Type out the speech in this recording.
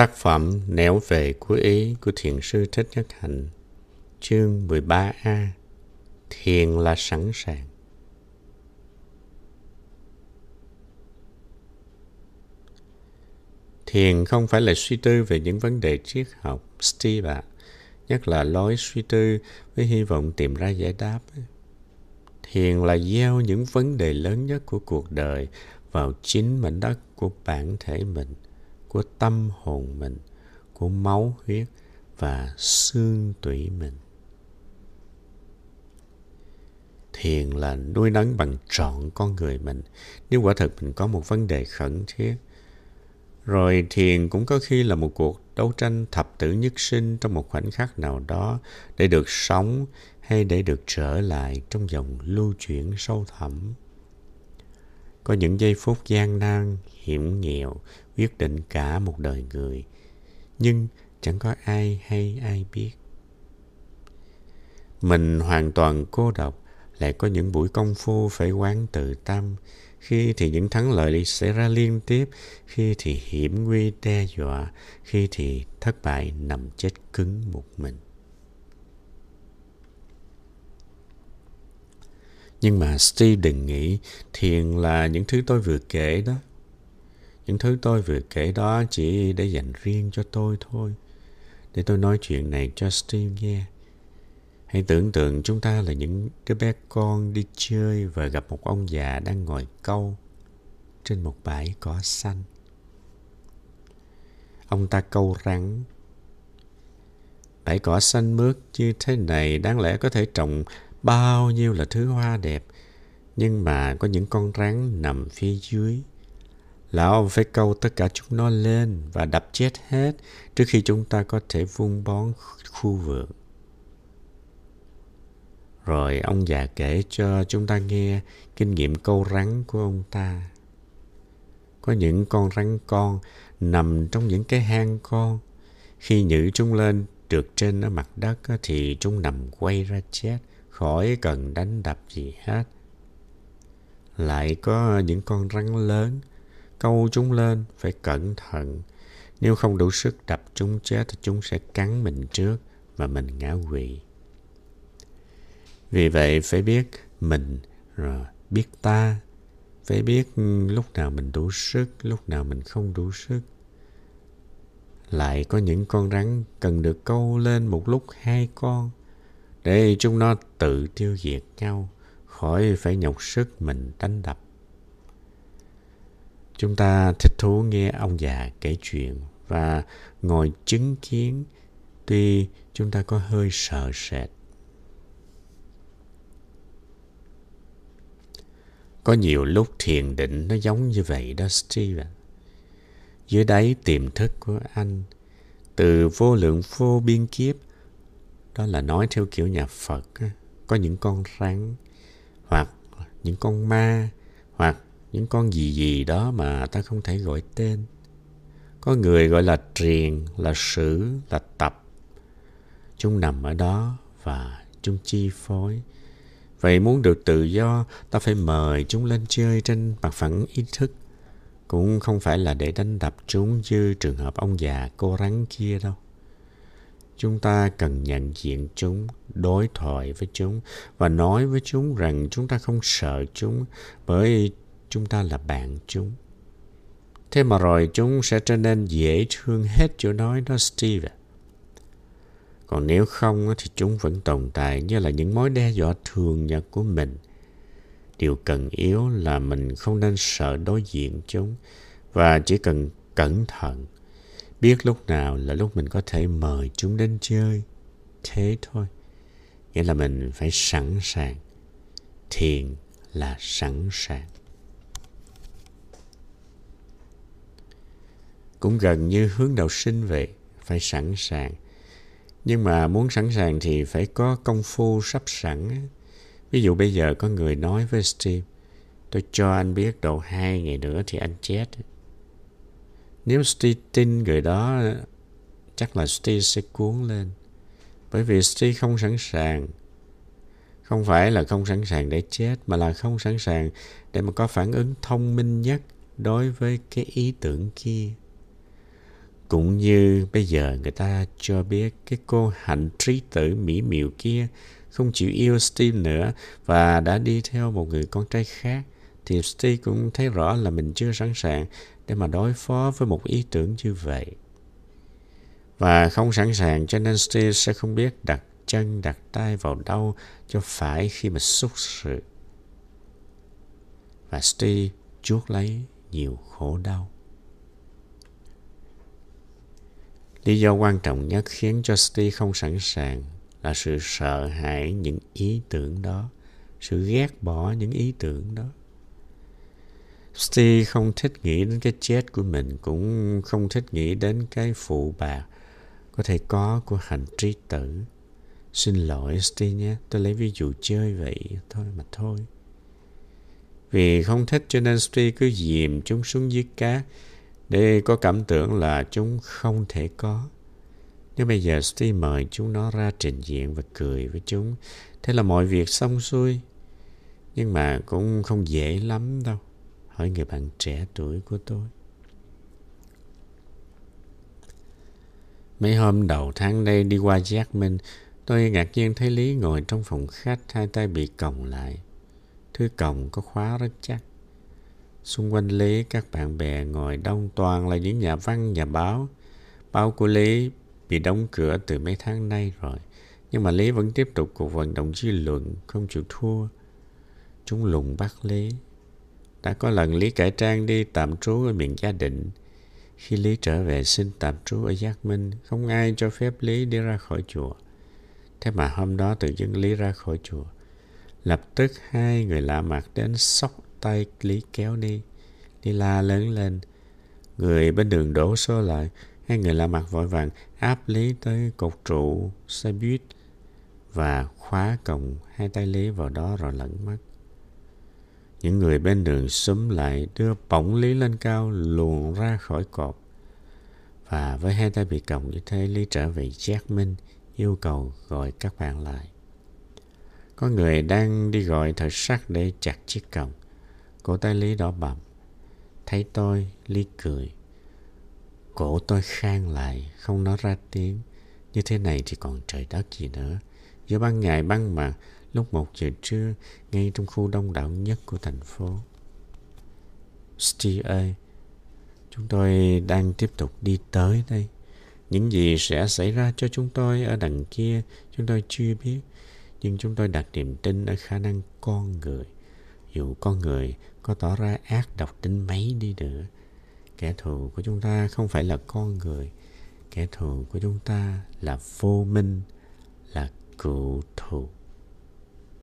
Tác phẩm Nẻo về của ý của Thiền sư Thích Nhất Hạnh Chương 13A Thiền là sẵn sàng Thiền không phải là suy tư về những vấn đề triết học, Steve ạ. Nhất là lối suy tư với hy vọng tìm ra giải đáp. Thiền là gieo những vấn đề lớn nhất của cuộc đời vào chính mảnh đất của bản thể mình – của tâm hồn mình, của máu huyết và xương tủy mình. Thiền là nuôi nấng bằng trọn con người mình nếu quả thực mình có một vấn đề khẩn thiết. Rồi thiền cũng có khi là một cuộc đấu tranh thập tử nhất sinh trong một khoảnh khắc nào đó để được sống hay để được trở lại trong dòng lưu chuyển sâu thẳm. Có những giây phút gian nan, hiểm nghèo, quyết định cả một đời người. Nhưng chẳng có ai hay ai biết. Mình hoàn toàn cô độc, lại có những buổi công phu phải quán tự tâm. Khi thì những thắng lợi xảy ra liên tiếp, khi thì hiểm nguy đe dọa, khi thì thất bại nằm chết cứng một mình. Nhưng mà Steve đừng nghĩ thiền là những thứ tôi vừa kể đó. Những thứ tôi vừa kể đó chỉ để dành riêng cho tôi thôi. Để tôi nói chuyện này cho Steve nghe. Hãy tưởng tượng chúng ta là những đứa bé con đi chơi và gặp một ông già đang ngồi câu trên một bãi cỏ xanh. Ông ta câu rắn. Bãi cỏ xanh mướt như thế này đáng lẽ có thể trồng bao nhiêu là thứ hoa đẹp, nhưng mà có những con rắn nằm phía dưới lão phải câu tất cả chúng nó lên và đập chết hết trước khi chúng ta có thể vun bón khu vườn. Rồi ông già kể cho chúng ta nghe kinh nghiệm câu rắn của ông ta. Có những con rắn con nằm trong những cái hang con. Khi nhử chúng lên trượt trên ở mặt đất thì chúng nằm quay ra chết khỏi cần đánh đập gì hết. Lại có những con rắn lớn, câu chúng lên phải cẩn thận. Nếu không đủ sức đập chúng chết thì chúng sẽ cắn mình trước và mình ngã quỵ. Vì vậy phải biết mình rồi biết ta, phải biết lúc nào mình đủ sức, lúc nào mình không đủ sức. Lại có những con rắn cần được câu lên một lúc hai con để chúng nó tự tiêu diệt nhau khỏi phải nhọc sức mình đánh đập. Chúng ta thích thú nghe ông già kể chuyện và ngồi chứng kiến tuy chúng ta có hơi sợ sệt. Có nhiều lúc thiền định nó giống như vậy đó Steven. Dưới đáy tiềm thức của anh, từ vô lượng vô biên kiếp, đó là nói theo kiểu nhà Phật có những con rắn hoặc những con ma hoặc những con gì gì đó mà ta không thể gọi tên. Có người gọi là triền, là sử, là tập. Chúng nằm ở đó và chúng chi phối. Vậy muốn được tự do, ta phải mời chúng lên chơi trên mặt phẳng ý thức. Cũng không phải là để đánh đập chúng như trường hợp ông già cô rắn kia đâu. Chúng ta cần nhận diện chúng, đối thoại với chúng và nói với chúng rằng chúng ta không sợ chúng, bởi chúng ta là bạn chúng. Thế mà rồi chúng sẽ trở nên dễ thương hết chỗ nói đó, steve còn nếu không thì chúng vẫn tồn tại như là những mối đe dọa thường nhật của mình. Điều cần yếu là mình không nên sợ đối diện chúng và chỉ cần cẩn thận. Biết lúc nào là lúc mình có thể mời chúng đến chơi. Thế thôi. Nghĩa là mình phải sẵn sàng. Thiền là sẵn sàng. Cũng gần như hướng đạo sinh vậy phải sẵn sàng nhưng mà muốn sẵn sàng thì phải có công phu sắp sẵn ví dụ bây giờ có người nói với steve tôi cho anh biết độ hai ngày nữa thì anh chết nếu Steve tin người đó, chắc là Steve sẽ cuốn lên. Bởi vì Steve không sẵn sàng. Không phải là không sẵn sàng để chết, mà là không sẵn sàng để mà có phản ứng thông minh nhất đối với cái ý tưởng kia. Cũng như bây giờ người ta cho biết cái cô hạnh trí tử mỹ miều kia không chịu yêu Steve nữa và đã đi theo một người con trai khác, thì Steve cũng thấy rõ là mình chưa sẵn sàng để mà đối phó với một ý tưởng như vậy. Và không sẵn sàng cho nên Steve sẽ không biết đặt chân đặt tay vào đâu cho phải khi mà xúc sự. Và Steve chuốc lấy nhiều khổ đau. Lý do quan trọng nhất khiến cho Steve không sẵn sàng là sự sợ hãi những ý tưởng đó, sự ghét bỏ những ý tưởng đó. Steve không thích nghĩ đến cái chết của mình, cũng không thích nghĩ đến cái phụ bạc có thể có của hành trí tử. Xin lỗi Steve nhé, tôi lấy ví dụ chơi vậy thôi mà thôi. Vì không thích cho nên Steve cứ dìm chúng xuống dưới cát để có cảm tưởng là chúng không thể có. Nếu bây giờ Steve mời chúng nó ra trình diện và cười với chúng, thế là mọi việc xong xuôi. Nhưng mà cũng không dễ lắm đâu. Hỏi người bạn trẻ tuổi của tôi. Mấy hôm đầu tháng đây đi qua Giác Minh, tôi ngạc nhiên thấy Lý ngồi trong phòng khách hai tay bị còng lại. Thứ còng có khóa rất chắc. Xung quanh Lý các bạn bè ngồi đông toàn là những nhà văn, nhà báo. Báo của Lý bị đóng cửa từ mấy tháng nay rồi. Nhưng mà Lý vẫn tiếp tục cuộc vận động dư luận, không chịu thua. Chúng lùng bắt Lý. Đã có lần Lý cải trang đi tạm trú ở miền Gia Định. Khi Lý trở về xin tạm trú ở Giác Minh, không ai cho phép Lý đi ra khỏi chùa. Thế mà hôm đó tự dưng Lý ra khỏi chùa. Lập tức hai người lạ mặt đến sóc tay Lý kéo đi. Đi la lớn lên. Người bên đường đổ xô lại. Hai người lạ mặt vội vàng áp Lý tới cột trụ xe buýt và khóa cổng hai tay Lý vào đó rồi lẫn mất. Những người bên đường xúm lại đưa bổng Lý lên cao luồn ra khỏi cột. Và với hai tay bị còng như thế, Lý trở về giác minh, yêu cầu gọi các bạn lại. Có người đang đi gọi thợ sắt để chặt chiếc còng. Cổ tay Lý đỏ bầm. Thấy tôi, Lý cười. Cổ tôi khang lại, không nói ra tiếng. Như thế này thì còn trời đất gì nữa. Giữa ban ngày ban mặt, lúc một giờ trưa, ngay trong khu đông đảo nhất của thành phố. Steve ơi, chúng tôi đang tiếp tục đi tới đây. Những gì sẽ xảy ra cho chúng tôi ở đằng kia, chúng tôi chưa biết. Nhưng chúng tôi đặt niềm tin ở khả năng con người. Dù con người có tỏ ra ác độc đến mấy đi nữa, kẻ thù của chúng ta không phải là con người. Kẻ thù của chúng ta là vô minh, là cựu thù.